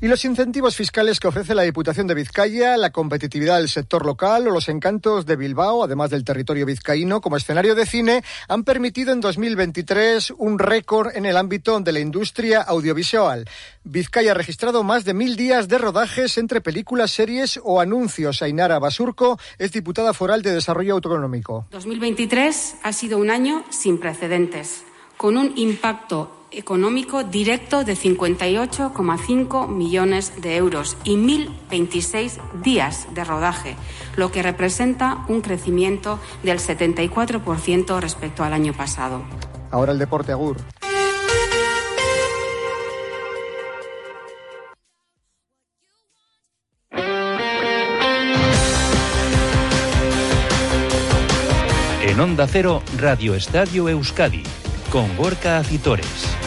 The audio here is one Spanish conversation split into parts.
Y los incentivos fiscales que ofrece la Diputación de Vizcaya, la competitividad del sector local o los encantos de Bilbao, además del territorio vizcaíno como escenario de cine, han permitido en 2023 un récord en el ámbito de la industria audiovisual. Vizcaya ha registrado más de mil días de rodajes entre películas, series o anuncios. Ainara Basurco es diputada foral de Desarrollo Autonómico. 2023 ha sido un año sin precedentes, con un impacto económico directo de 58,5 millones de euros y 1.026 días de rodaje, lo que representa un crecimiento del 74% respecto al año pasado. Ahora el deporte agur. En Onda Cero, Radio Estadio Euskadi, con Gorka Acitores.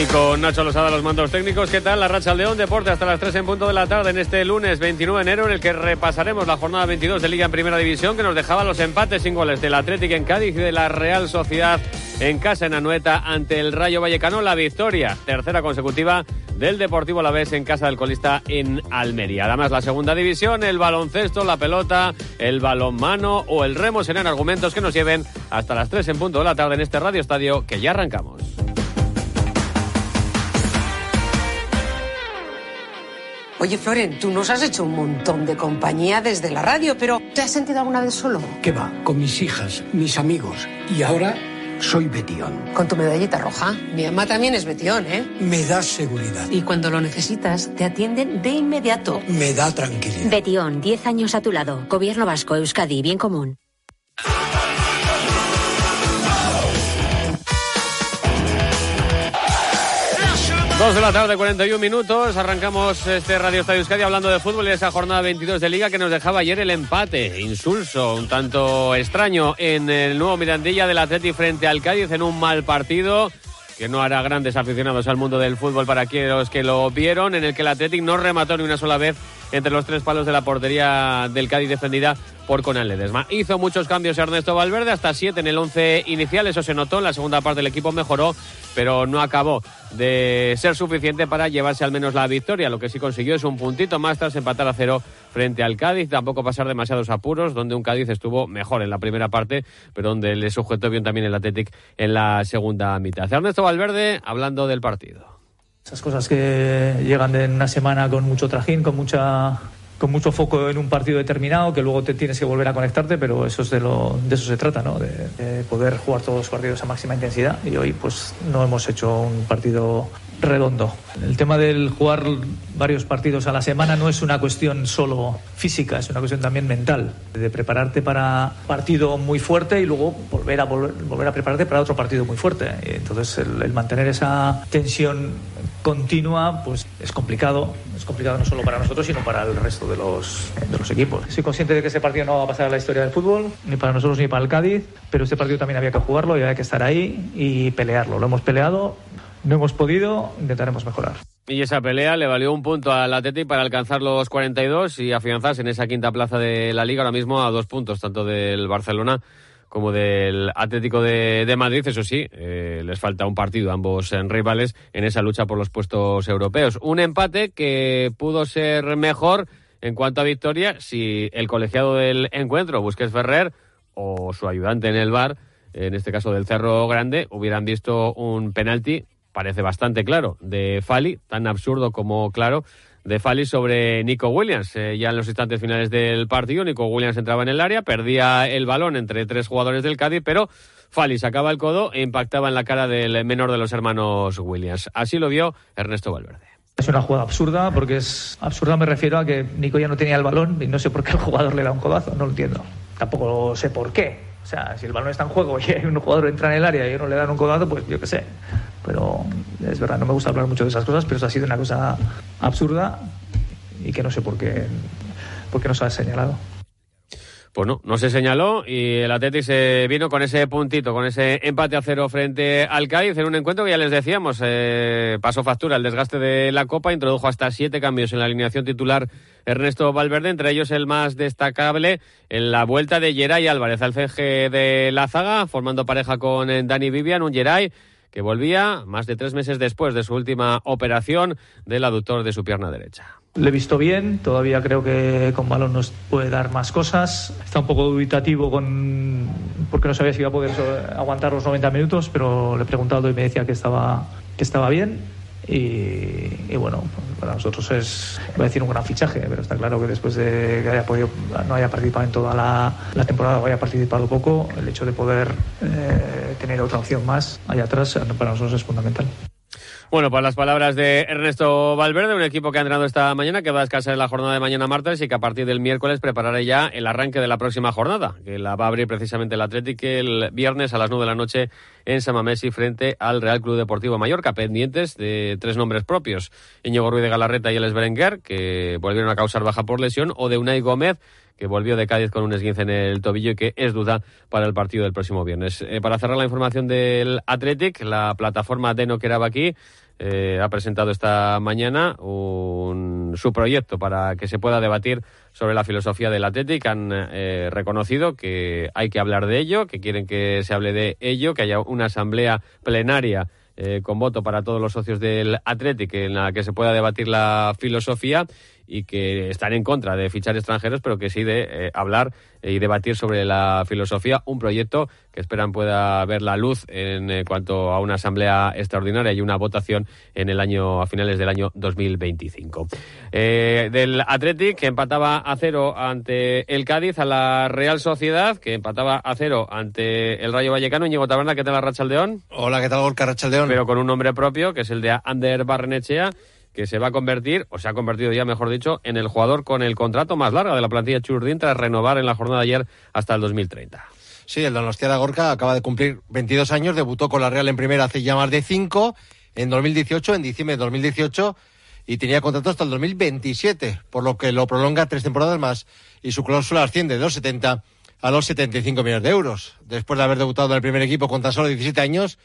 Y con Nacho Losada los mandos técnicos, ¿qué tal? La Racha León Deporte hasta las 3 en punto de la tarde en este lunes 29 de enero en el que repasaremos la jornada 22 de Liga en Primera División que nos dejaba los empates sin goles del Atlético en Cádiz y de la Real Sociedad en casa en Anueta ante el Rayo Vallecano. La victoria, tercera consecutiva del Deportivo La Vez en casa del colista en Almería. Además, la segunda división, el baloncesto, la pelota, el balonmano o el remo serán argumentos que nos lleven hasta las 3 en punto de la tarde en este Radio Estadio que ya arrancamos. Oye, Floren, tú nos has hecho un montón de compañía desde la radio, pero ¿te has sentido alguna vez solo? ¿Qué va? Con mis hijas, mis amigos. Y ahora soy Betión. Con tu medallita roja. Mi mamá también es Betión, ¿eh? Me da seguridad. Y cuando lo necesitas, te atienden de inmediato. Me da tranquilidad. Betión, 10 años a tu lado. Gobierno Vasco, Euskadi, bien común. Dos de la tarde, 41 minutos. Arrancamos este Radio Estadio Euskadi hablando de fútbol y esa jornada 22 de Liga que nos dejaba ayer el empate. Insulso, un tanto extraño en el nuevo Mirandilla del Atleti frente al Cádiz en un mal partido que no hará grandes aficionados al mundo del fútbol para aquellos que lo vieron, en el que el Athletic no remató ni una sola vez entre los tres palos de la portería del Cádiz defendida por Conan Ledesma. Hizo muchos cambios Ernesto Valverde, hasta siete en el once inicial, eso se notó, en la segunda parte el equipo mejoró, pero no acabó de ser suficiente para llevarse al menos la victoria. Lo que sí consiguió es un puntito más tras empatar a cero frente al Cádiz, tampoco pasar demasiados apuros, donde un Cádiz estuvo mejor en la primera parte, pero donde le sujetó bien también el Athletic en la segunda mitad. Ernesto Valverde hablando del partido. Esas cosas que llegan de una semana con mucho trajín, con mucha con mucho foco en un partido determinado, que luego te tienes que volver a conectarte, pero eso es de, lo, de eso se trata, ¿no? De, de, poder jugar todos los partidos a máxima intensidad. Y hoy, pues, no hemos hecho un partido redondo. El tema del jugar varios partidos a la semana no es una cuestión solo física, es una cuestión también mental, de prepararte para partido muy fuerte y luego volver a volver, a prepararte para otro partido muy fuerte. Entonces, el mantener esa tensión continua, pues es complicado. Complicado no solo para nosotros, sino para el resto de los, de los equipos. Soy consciente de que ese partido no va a pasar a la historia del fútbol, ni para nosotros ni para el Cádiz, pero este partido también había que jugarlo y había que estar ahí y pelearlo. Lo hemos peleado, no hemos podido, intentaremos mejorar. Y esa pelea le valió un punto al Atleti para alcanzar los 42 y afianzarse en esa quinta plaza de la Liga, ahora mismo a dos puntos, tanto del Barcelona como del Atlético de, Madrid. Eso sí, eh, les falta un partido a ambos en rivales en esa lucha por los puestos europeos. Un empate que pudo ser mejor en cuanto a victoria si el colegiado del encuentro, Busquets Ferrer, o su ayudante en el bar, en este caso del Cerro Grande, hubieran visto un penalti, parece bastante claro, de Fali, tan absurdo como claro, de Fali sobre Nico Williams. Eh, ya en los instantes finales del partido, Nico Williams entraba en el área, perdía el balón entre tres jugadores del Cádiz, pero Fali sacaba el codo e impactaba en la cara del menor de los hermanos Williams. Así lo vio Ernesto Valverde. Es una jugada absurda, porque es absurda me refiero a que Nico ya no tenía el balón y no sé por qué el jugador le da un codazo, no lo entiendo. Tampoco sé por qué. O sea, si el balón está en juego y un jugador entra en el área y uno le dan un codazo, pues yo qué sé. Pero es verdad, no me gusta hablar mucho de esas cosas, pero eso ha sido una cosa absurda y que no sé por qué, por qué no se ha señalado. Pues no, no se señaló y el Atlético se vino con ese puntito, con ese empate a cero frente al Cádiz en un encuentro que ya les decíamos, eh, pasó factura el desgaste de la Copa, introdujo hasta siete cambios en la alineación titular Ernesto Valverde, entre ellos el más destacable en la vuelta de Geray Álvarez al de la zaga, formando pareja con Dani Vivian, un Geray que volvía más de tres meses después de su última operación del aductor de su pierna derecha. Le he visto bien, todavía creo que con balón nos puede dar más cosas. Está un poco dubitativo con porque no sabía si iba a poder aguantar los 90 minutos, pero le he preguntado y me decía que estaba, que estaba bien. Y, bueno, para nosotros es, voy a decir, un gran fichaje, pero está claro que después de que haya podido, no haya participado en toda la, temporada o haya participado poco, el hecho de poder eh, tener otra opción más allá atrás para nosotros es fundamental. Bueno, para las palabras de Ernesto Valverde, un equipo que ha entrenado esta mañana, que va a descansar en la jornada de mañana martes y que a partir del miércoles preparará ya el arranque de la próxima jornada, que la va a abrir precisamente el Atlético el viernes a las 9 de la noche en Samamesi frente al Real Club Deportivo Mallorca, pendientes de tres nombres propios, Íñigo Ruiz de Galarreta y El Berenguer, que volvieron a causar baja por lesión, o de Unai Gómez, que volvió de Cádiz con un esguince en el tobillo y que es duda para el partido del próximo viernes. Eh, para cerrar la información del Athletic, la plataforma de No aquí eh, ha presentado esta mañana un, su proyecto para que se pueda debatir sobre la filosofía del Athletic. Han eh, reconocido que hay que hablar de ello, que quieren que se hable de ello, que haya una asamblea plenaria con voto para todos los socios del Athletic en la que se pueda debatir la filosofía y que están en contra de fichar extranjeros, pero que sí de eh, hablar y debatir sobre la filosofía, un proyecto que esperan pueda ver la luz en eh, cuanto a una asamblea extraordinaria y una votación en el año a finales del año 2025. Eh, del Athletic que empataba a cero ante el Cádiz a la Real Sociedad que empataba a cero ante el Rayo Vallecano. Íñigo Taberna, ¿qué tal la Rachaldeón? Hola, ¿qué tal Gorka Rachaldeón? Pero con un nombre propio que es el de Ander Barrenechea que se va a convertir, o se ha convertido ya, mejor dicho, en el jugador con el contrato más largo de la plantilla Churdín tras renovar en la jornada de ayer hasta el 2030. Sí, el Donostiara Gorka acaba de cumplir 22 años, debutó con la Real en primera hace ya más de 5, en 2018, en diciembre de 2018, y tenía contrato hasta el 2027, por lo que lo prolonga tres temporadas más y su cláusula asciende de los 70 a los 75 millones de euros. Después de haber debutado en el primer equipo con tan solo 17 años,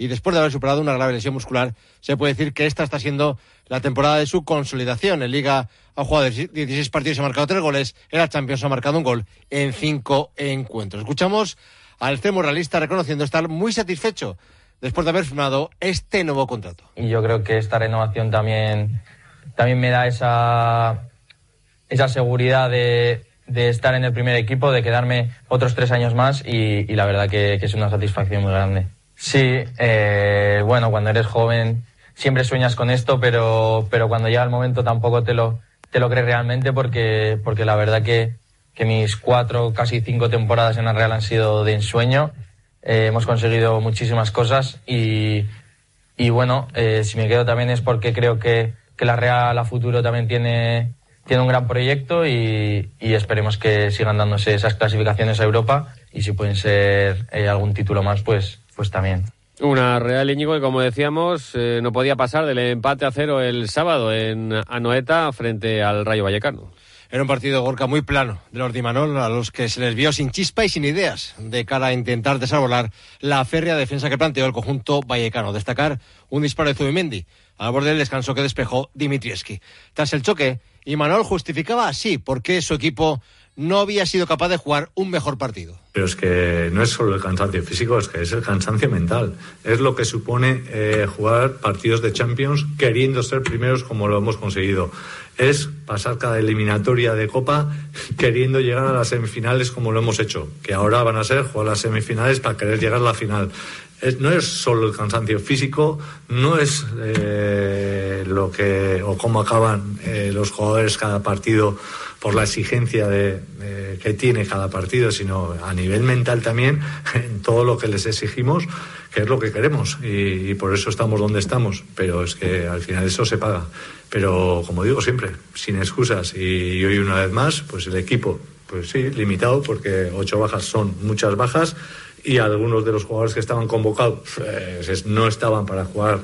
y después de haber superado una grave lesión muscular, se puede decir que esta está siendo la temporada de su consolidación. En Liga ha jugado 16 partidos y ha marcado 3 goles. En la Champions ha marcado un gol en 5 encuentros. Escuchamos al extremo realista reconociendo estar muy satisfecho después de haber firmado este nuevo contrato. Y yo creo que esta renovación también, también me da esa, esa seguridad de, estar en el primer equipo, de quedarme otros tres años más y, la verdad que es una satisfacción muy grande. Sí, eh, bueno, cuando eres joven siempre sueñas con esto, pero, pero cuando llega el momento tampoco te lo, te lo crees realmente porque, porque la verdad que, que mis cuatro, casi cinco temporadas en la Real han sido de ensueño. Eh, hemos conseguido muchísimas cosas y, y bueno, eh, si me quedo también es porque creo que, que la Real a futuro también tiene, tiene un gran proyecto y, y esperemos que sigan dándose esas clasificaciones a Europa y si pueden ser algún título más, pues, pues también. Una Real Íñigo que, como decíamos, eh, no podía pasar del empate a cero el sábado en Anoeta frente al Rayo Vallecano. Era un partido Gorka muy plano de los Dimanol, a los que se les vio sin chispa y sin ideas de cara a intentar desarbolar la férrea defensa que planteó el conjunto vallecano. Destacar un disparo de Zubimendi al borde del descanso que despejó Dimitrieski. Tras el choque, Imanol justificaba así por qué su equipo no había sido capaz de jugar un mejor partido. Pero es que no es solo el cansancio físico, es que es el cansancio mental. Es lo que supone eh, jugar partidos de Champions queriendo ser primeros como lo hemos conseguido. Es pasar cada eliminatoria de Copa queriendo llegar a las semifinales como lo hemos hecho. Que ahora van a ser jugar las semifinales para querer llegar a la final. no es solo el cansancio físico, no es eh, lo que o cómo acaban eh, los jugadores cada partido por la exigencia de, que tiene cada partido, sino a nivel mental también, en todo lo que les exigimos, que es lo que queremos y, por eso estamos donde estamos. Pero es que al final eso se paga. Pero como digo siempre, sin excusas y hoy una vez más, pues el equipo, pues sí, limitado porque ocho bajas son muchas bajas y algunos de los jugadores que estaban convocados pues, no estaban para jugar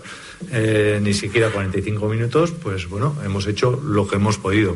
eh, ni siquiera 45 minutos, pues bueno, hemos hecho lo que hemos podido.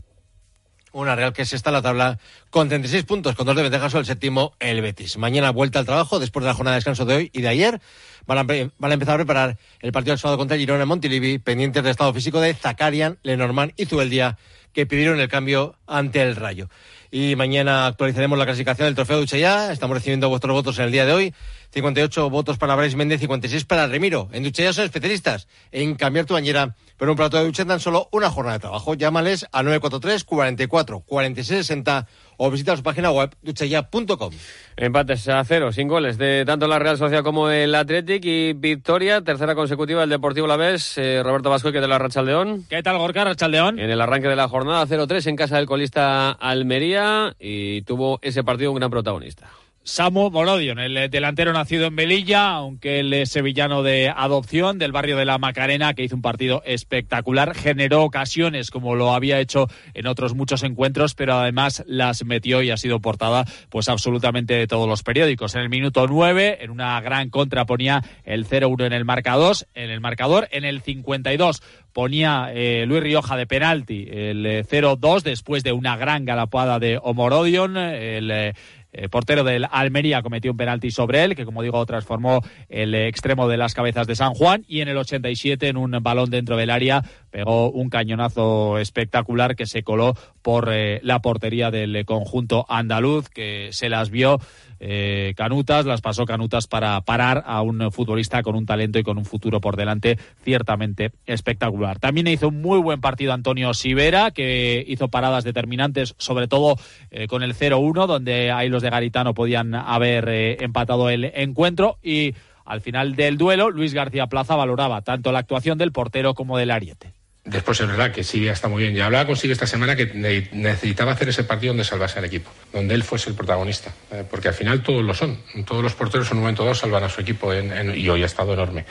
Una Real que se está en la tabla con 36 puntos, con dos de ventaja sobre el séptimo, el Betis. Mañana vuelta al trabajo después de la jornada de descanso de hoy y de ayer. Van a, empezar a preparar el partido del sábado contra Girona en Montilivi, pendientes del estado físico de Zakarian, Lenormand y Zubeldía, que pidieron el cambio ante el Rayo. Y mañana actualizaremos la clasificación del trofeo Duchaya. Estamos recibiendo vuestros votos en el día de hoy. 58 votos para Brais Méndez, 56 para Remiro. En Duchaya son especialistas en cambiar tu bañera pero un plato de ducha en tan solo una jornada de trabajo. Llámales al 943 44 46 60 o visita su página web duchaya.com. Empates a cero, sin goles de tanto la Real Sociedad como el Athletic y victoria, tercera consecutiva del Deportivo La Vez. Eh, Roberto Vasco, que de la Rachaldeón. ¿Qué tal, Gorka, Rachaldeón? En el arranque de la jornada 0-3 en casa del colista Almería y tuvo ese partido un gran protagonista. Samu Morodion, el eh, delantero nacido en Melilla, aunque es sevillano de adopción del barrio de la Macarena, que hizo un partido espectacular, generó ocasiones como lo había hecho en otros muchos encuentros, pero además las metió y ha sido portada pues absolutamente de todos los periódicos. En el minuto 9, en una gran contra ponía el 0-1 en el marcador, en el marcador, en el 52 ponía eh, Luis Rioja de penalti el 0-2 eh, después de una gran galapada de Omorodion, el el portero del Almería cometió un penalti sobre él, que como digo transformó el extremo de las cabezas de San Juan y en el 87 en un balón dentro del área pegó un cañonazo espectacular que se coló por eh, la portería del conjunto andaluz que se las vio eh, canutas, las pasó canutas para parar a un futbolista con un talento y con un futuro por delante ciertamente espectacular. También hizo un muy buen partido Antonio Sivera, que hizo paradas determinantes, sobre todo eh, con el 0-1, donde ahí los de Garitano podían haber eh, empatado el encuentro y al final del duelo, Luis García Plaza valoraba tanto la actuación del portero como del ariete. Después es verdad que sí está muy bien. Ya hablaba consigo esta semana que necesitaba hacer ese partido donde salvase al equipo, donde él fuese el protagonista. Eh, porque al final todos lo son. Todos los porteros en un momento dado salvan a su equipo y hoy ha estado enorme.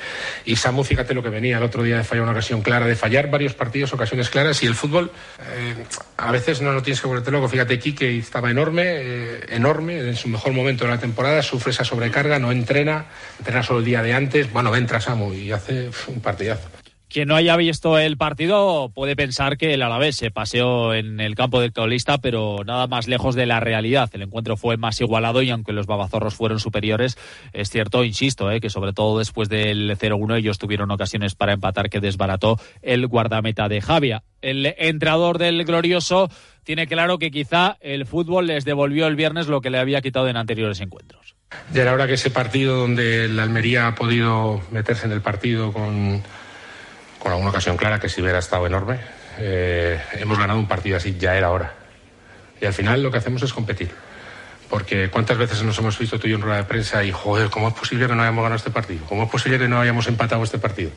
Y Samu, fíjate lo que venía el otro día de fallar una ocasión clara, de fallar varios partidos, ocasiones claras. Y el fútbol, eh, a veces no lo tienes que volverte loco. Fíjate, Quique estaba enorme, eh, enorme, en su mejor momento de la temporada, sufre esa sobrecarga, no entrena, entrena solo el día de antes. Bueno, entra Samu y hace un partidazo. Quien no haya visto el partido puede pensar que el Alavés se paseó en el campo del colista, pero nada más lejos de la realidad. El encuentro fue más igualado y aunque los babazorros fueron superiores, es cierto, insisto, eh, que sobre todo después del 0-1 ellos tuvieron ocasiones para empatar que desbarató el guardameta de Javia. El entrador del glorioso tiene claro que quizá el fútbol les devolvió el viernes lo que le había quitado en anteriores encuentros. Ya era hora que ese partido donde el Almería ha podido meterse en el partido con con alguna ocasión clara que si hubiera estado enorme. Eh, hemos ganado un partido así, ya era hora. Y al final lo que hacemos es competir. Porque cuántas veces nos hemos visto tú y yo en rueda de prensa y, joder, ¿cómo es posible que no hayamos ganado este partido? ¿Cómo es posible que no hayamos empatado este partido?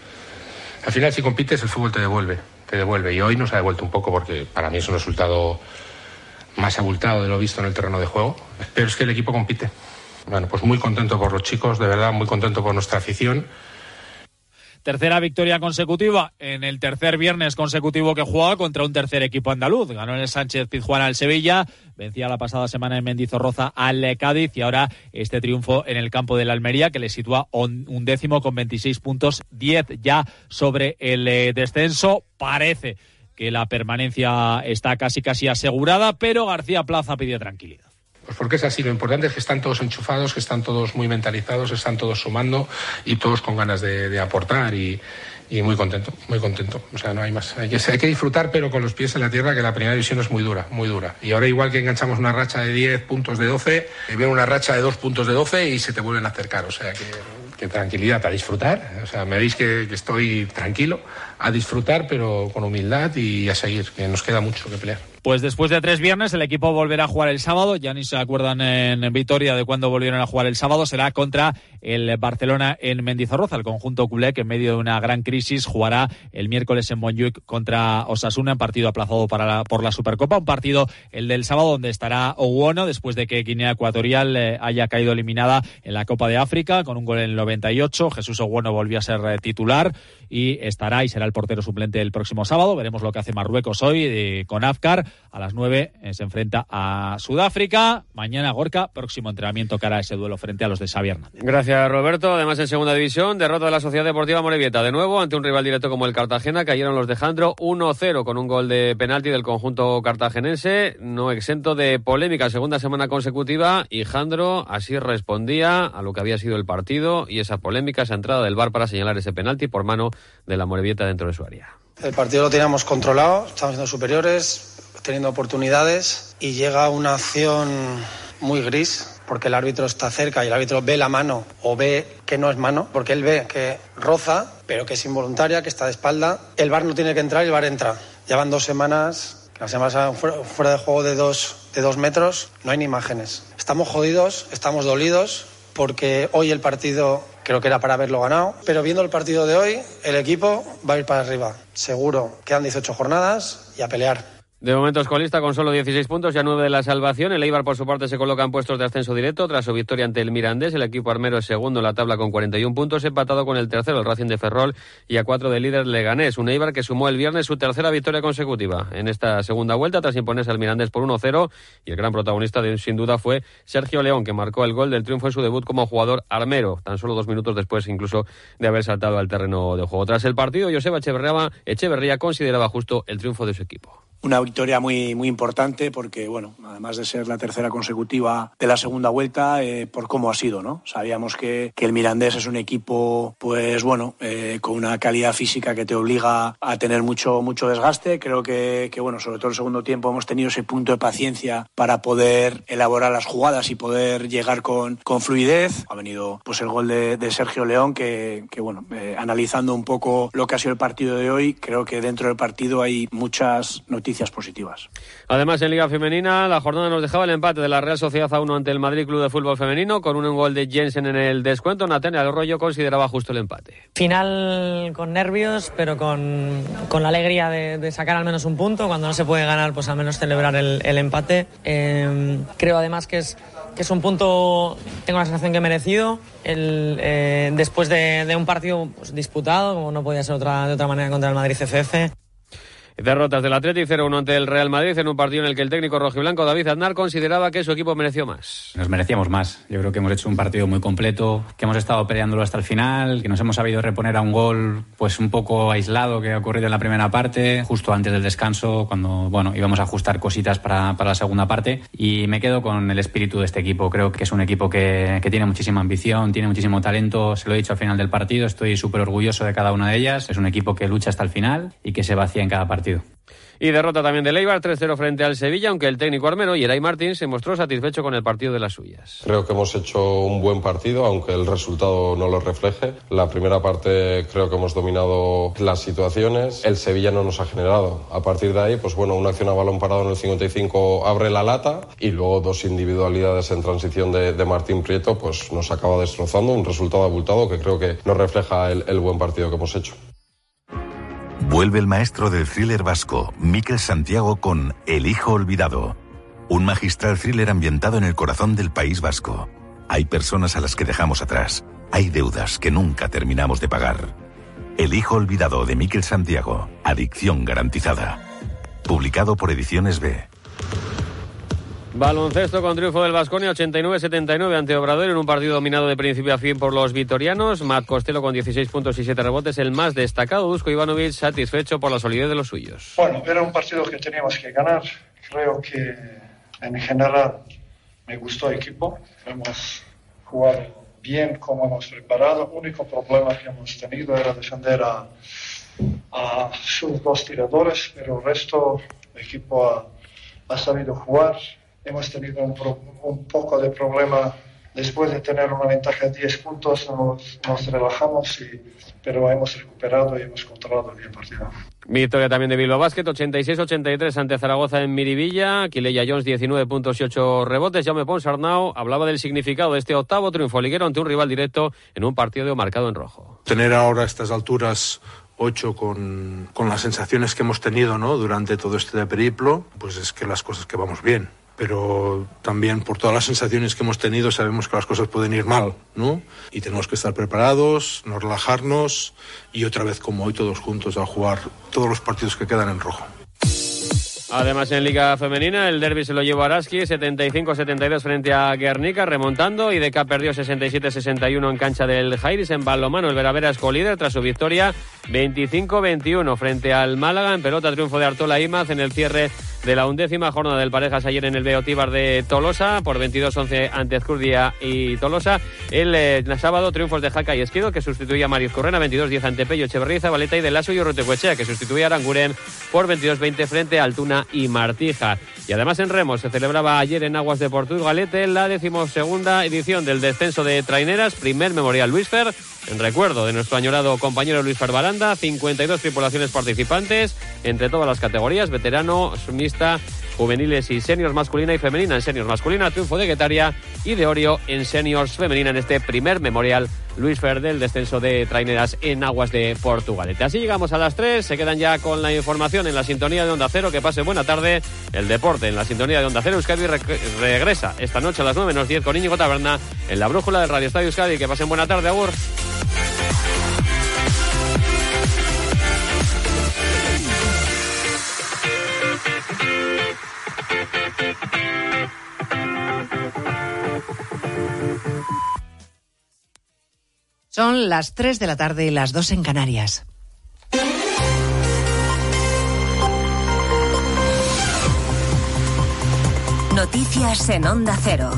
Al final, si compites, el fútbol te devuelve, te devuelve. Y hoy nos ha devuelto un poco porque para mí es un resultado más abultado de lo visto en el terreno de juego. Pero es que el equipo compite. Bueno, pues muy contento por los chicos, de verdad, muy contento por nuestra afición. Tercera victoria consecutiva en el tercer viernes consecutivo que jugaba contra un tercer equipo andaluz. Ganó en el Sánchez Pizjuán al Sevilla, vencía la pasada semana en Mendizorroza al Cádiz y ahora este triunfo en el campo de la Almería que le sitúa un décimo con 26 puntos, 10 ya sobre el eh, descenso. Parece que la permanencia está casi casi asegurada, pero García Plaza pide tranquilidad. Pues porque es así, lo importante es que están todos enchufados, que están todos muy mentalizados, están todos sumando y todos con ganas de, aportar y, muy contento, muy contento. O sea, no hay más. Hay que, que, disfrutar, pero con los pies en la tierra, que la primera división es muy dura, muy dura. Y ahora igual que enganchamos una racha de 10 puntos de 12, eh, viene una racha de 2 puntos de 12 y se te vuelven a acercar. O sea, que, tranquilidad, a disfrutar. O sea, me veis que, que estoy tranquilo, a disfrutar, pero con humildad y a seguir, que nos queda mucho que pelear. Pues después de tres viernes, el equipo volverá a jugar el sábado. Ya ni se acuerdan en Vitoria de cuándo volvieron a jugar el sábado. Será contra el Barcelona en Mendizorroza. El conjunto culé, que en medio de una gran crisis, jugará el miércoles en Montjuic contra Osasuna, en partido aplazado para por la Supercopa. Un partido, el del sábado, donde estará Oguono, después de que Guinea Ecuatorial eh, haya caído eliminada en la Copa de África con un gol en el 98. Jesús Oguono volvió a ser eh, titular y estará y será el portero suplente el próximo sábado. Veremos lo que hace Marruecos hoy eh, con Afkar A las 9 eh, se enfrenta a Sudáfrica. Mañana Gorka, próximo entrenamiento cara a ese duelo frente a los de Xavi Hernández. Gracias, Roberto. Además, en segunda división, derrota de la Sociedad Deportiva Morevieta. De nuevo, ante un rival directo como el Cartagena, cayeron los de Jandro 1-0 con un gol de penalti del conjunto cartagenense, no exento de polémica, segunda semana consecutiva, y Jandro así respondía a lo que había sido el partido y esa polémica, esa entrada del bar para señalar ese penalti por mano de la Morevieta dentro El partido lo teníamos controlado, estamos siendo superiores, teniendo oportunidades y llega una acción muy gris porque el árbitro está cerca y el árbitro ve la mano o ve que no es mano, porque él ve que roza, pero que es involuntaria, que está de espalda. El bar no tiene que entrar y el bar entra. Ya van dos semanas, las semanas fuera de juego de dos, de dos metros, no hay ni imágenes. Estamos jodidos, estamos dolidos, porque hoy el partido creo que era para haberlo ganado, pero viendo el partido de hoy, el equipo va a ir para arriba. Seguro, quedan 18 jornadas y a pelear. De momento es colista con solo 16 puntos, ya 9 de la salvación. El Eibar, por su parte, se coloca en puestos de ascenso directo tras su victoria ante el Mirandés. El equipo armero es segundo en la tabla con 41 puntos, empatado con el tercero, el Racing de Ferrol, y a cuatro de líder Leganés. Un Eibar que sumó el viernes su tercera victoria consecutiva en esta segunda vuelta tras imponerse al Mirandés por 1-0. Y el gran protagonista, de, sin duda, fue Sergio León, que marcó el gol del triunfo en su debut como jugador armero, tan solo dos minutos después incluso de haber saltado al terreno de juego. Tras el partido, Joseba Echeverría, Echeverría consideraba justo el triunfo de su equipo una victoria muy, muy importante porque, bueno, además de ser la tercera consecutiva de la segunda vuelta, eh, por cómo ha sido, ¿no? Sabíamos que, que el Mirandés es un equipo, pues bueno, eh, con una calidad física que te obliga a tener mucho, mucho desgaste. Creo que, que, bueno, sobre todo el segundo tiempo hemos tenido ese punto de paciencia para poder elaborar las jugadas y poder llegar con, con fluidez. Ha venido, pues, el gol de, de Sergio León que, que bueno, eh, analizando un poco lo que ha sido el partido de hoy, creo que dentro del partido hay muchas noticias positivas. Además, en Liga Femenina, la jornada nos dejaba el empate de la Real Sociedad a 1 ante el Madrid Club de Fútbol Femenino, con un gol de Jensen en el descuento. Natalia Arroyo consideraba justo el empate. Final con nervios, pero con, con la alegría de, sacar al menos un punto. Cuando no se puede ganar, pues al menos celebrar el, empate. Eh, creo además que es que es un punto, tengo la sensación que he merecido, el, eh, después de, de, un partido pues, disputado, como no podía ser otra, de otra manera contra el Madrid CFF. Derrotas del Atlético 0-1 ante el Real Madrid en un partido en el que el técnico rojiblanco David Aznar consideraba que su equipo mereció más. Nos merecíamos más. Yo creo que hemos hecho un partido muy completo, que hemos estado peleándolo hasta el final, que nos hemos sabido reponer a un gol pues un poco aislado que ha ocurrido en la primera parte, justo antes del descanso, cuando bueno íbamos a ajustar cositas para, para la segunda parte. Y me quedo con el espíritu de este equipo. Creo que es un equipo que, que tiene muchísima ambición, tiene muchísimo talento. Se lo he dicho al final del partido, estoy súper orgulloso de cada una de ellas. Es un equipo que lucha hasta el final y que se vacía en cada partido. Y derrota también de Leibar 3-0 frente al Sevilla, aunque el técnico armero Yeray Martín se mostró satisfecho con el partido de las suyas. Creo que hemos hecho un buen partido, aunque el resultado no lo refleje. La primera parte creo que hemos dominado las situaciones. El Sevilla no nos ha generado. A partir de ahí, pues bueno, una acción a balón parado en el 55 abre la lata y luego dos individualidades en transición de, Martín Prieto, pues nos acaba destrozando. Un resultado abultado que creo que no refleja el buen partido que hemos hecho. Vuelve el maestro del thriller vasco, Miquel Santiago, con El Hijo Olvidado. Un magistral thriller ambientado en el corazón del País Vasco. Hay personas a las que dejamos atrás. Hay deudas que nunca terminamos de pagar. El Hijo Olvidado de Miquel Santiago. Adicción garantizada. Publicado por Ediciones B. Baloncesto con triunfo del Vasconia 89-79 ante Obrador en un partido dominado de principio a fin por los vitorianos. Matt Costello con 16 puntos y 7 rebotes, el más destacado. Dusko Ivanovic satisfecho por la solidez de los suyos. Bueno, era un partido que teníamos que ganar. Creo que en general me gustó el equipo. Hemos jugado bien como hemos preparado. El único problema que hemos tenido era defender a, a sus dos tiradores, pero el resto del equipo ha, ha sabido jugar hemos tenido un, un, poco de problema después de tener una ventaja de 10 puntos, nos, nos relajamos, y, pero hemos recuperado y hemos controlado bien el partido. Victoria también de Bilbao Basket, 86-83 ante Zaragoza en Miribilla. Kileya Jones, 19 puntos y 8 rebotes. Jaume Ponsarnau hablaba del significado de este octavo triunfo liguero ante un rival directo en un partido marcado en rojo. Tener ahora a estas alturas 8 con, con las sensaciones que hemos tenido ¿no? durante todo este periplo, pues es que las cosas que vamos bien pero también por todas las sensaciones que hemos tenido sabemos que las cosas pueden ir mal, ¿no? Y tenemos que estar preparados, no relajarnos y otra vez como hoy todos juntos a jugar todos los partidos que quedan en rojo. Además, en Liga Femenina, el derby se lo llevó Araski, 75-72 frente a Guernica, remontando. Y Deca perdió 67-61 en cancha del Jairis. En balomano, el Veravera es colíder tras su victoria 25-21 frente al Málaga. En pelota, triunfo de Artola Imaz en el cierre de la undécima jornada del Parejas ayer en el Beotíbar de Tolosa por 22-11 ante Ezcurdia y Tolosa. El eh, sábado triunfos de Jaca y Esquido que sustituía a Mariz Correna 22-10 ante Pello Echeverriza, Valeta y de Lazo y Urrutecuechea que sustituía a Aranguren por 22-20 frente a Altuna y Martija. Y además en Remos se celebraba ayer en Aguas de Portugalete la decimosegunda edición del descenso de traineras, primer memorial Luis Fer en recuerdo de nuestro añorado compañero Luis Barbaranda, 52 tripulaciones participantes entre todas las categorías, veterano, mixta, juveniles y seniors masculina y femenina. En seniors masculina, triunfo de Guetaria y de Orio en seniors femenina en este primer memorial Luis Fer del descenso de traineras en aguas de Portugal. Así llegamos a las 3, se quedan ya con la información en la sintonía de Onda Cero, que pase buena tarde, el deporte en la sintonía de Onda Cero, Euskadi regresa esta noche a las 9 menos 10 con Íñigo Taberna en la brújula del Radio Estadio Euskadi, que pasen buena tarde, Agur. Son las 3 de la tarde y las 2 en Canarias. Noticias en Onda Cero.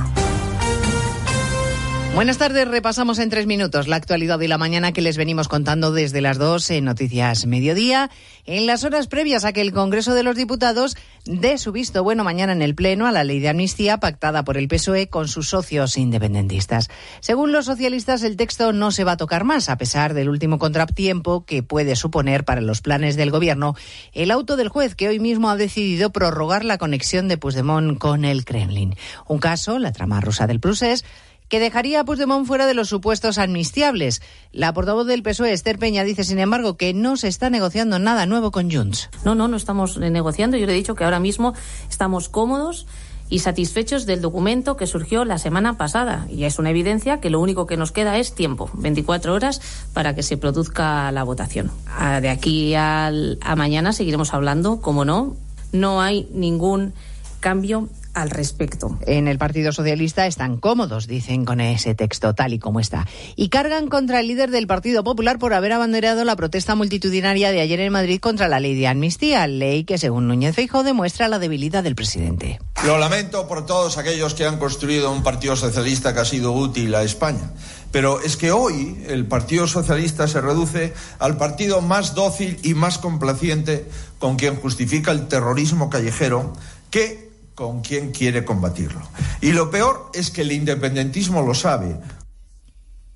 Buenas tardes, repasamos en tres minutos la actualidad de la mañana que les venimos contando desde las dos en Noticias Mediodía, en las horas previas a que el Congreso de los Diputados dé su visto bueno mañana en el Pleno a la ley de amnistía pactada por el PSOE con sus socios independentistas. Según los socialistas, el texto no se va a tocar más, a pesar del último contratiempo que puede suponer para los planes del Gobierno el auto del juez que hoy mismo ha decidido prorrogar la conexión de Puigdemont con el Kremlin. Un caso, la trama rusa del Prusés, que dejaría a Puigdemont fuera de los supuestos amnistiables. La portavoz del PSOE, Esther Peña, dice, sin embargo, que no se está negociando nada nuevo con Junts. No, no, no estamos negociando. Yo le he dicho que ahora mismo estamos cómodos y satisfechos del documento que surgió la semana pasada. Y es una evidencia que lo único que nos queda es tiempo, 24 horas, para que se produzca la votación. Ah, de aquí a mañana seguiremos hablando, como no, no hay ningún cambio al respecto. En el Partido Socialista están cómodos, dicen, con ese texto tal y como está. Y cargan contra el líder del Partido Popular por haber abanderado la protesta multitudinaria de ayer en Madrid contra la ley de amnistía, ley que, según Núñez Feijóo, demuestra la debilidad del presidente. Lo lamento por todos aquellos que han construido un Partido Socialista que ha sido útil a España. Pero es que hoy el Partido Socialista se reduce al partido más dócil y más complaciente con quien justifica el terrorismo callejero que con quién quiere combatirlo. Y lo peor es que el independentismo lo sabe.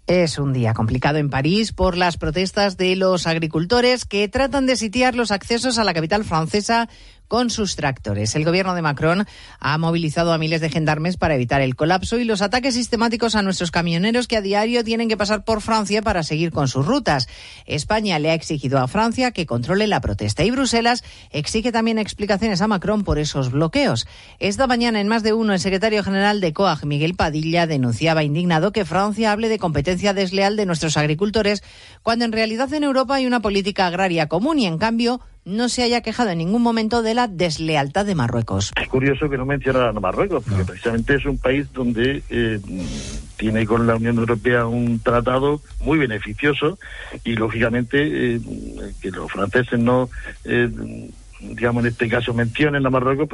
Es un día complicado en París por las protestas de los agricultores que tratan de sitiar los accesos a la capital francesa con sus tractores. El gobierno de Macron ha movilizado a miles de gendarmes para evitar el colapso y los ataques sistemáticos a nuestros camioneros que a diario tienen que pasar por Francia para seguir con sus rutas. España le ha exigido a Francia que controle la protesta y Bruselas exige también explicaciones a Macron por esos bloqueos. Esta mañana, en más de uno, el secretario general de COAG, Miguel Padilla, denunciaba indignado que Francia hable de competencia desleal de nuestros agricultores cuando en realidad en Europa hay una política agraria común y en cambio no se haya quejado en ningún momento de la deslealtad de Marruecos. Es curioso que no menciona a Marruecos, porque precisamente es un país donde eh, tiene con la Unión Europea un tratado muy beneficioso y, lógicamente, eh, que los franceses no, eh, digamos, en este caso mencionen a Marruecos,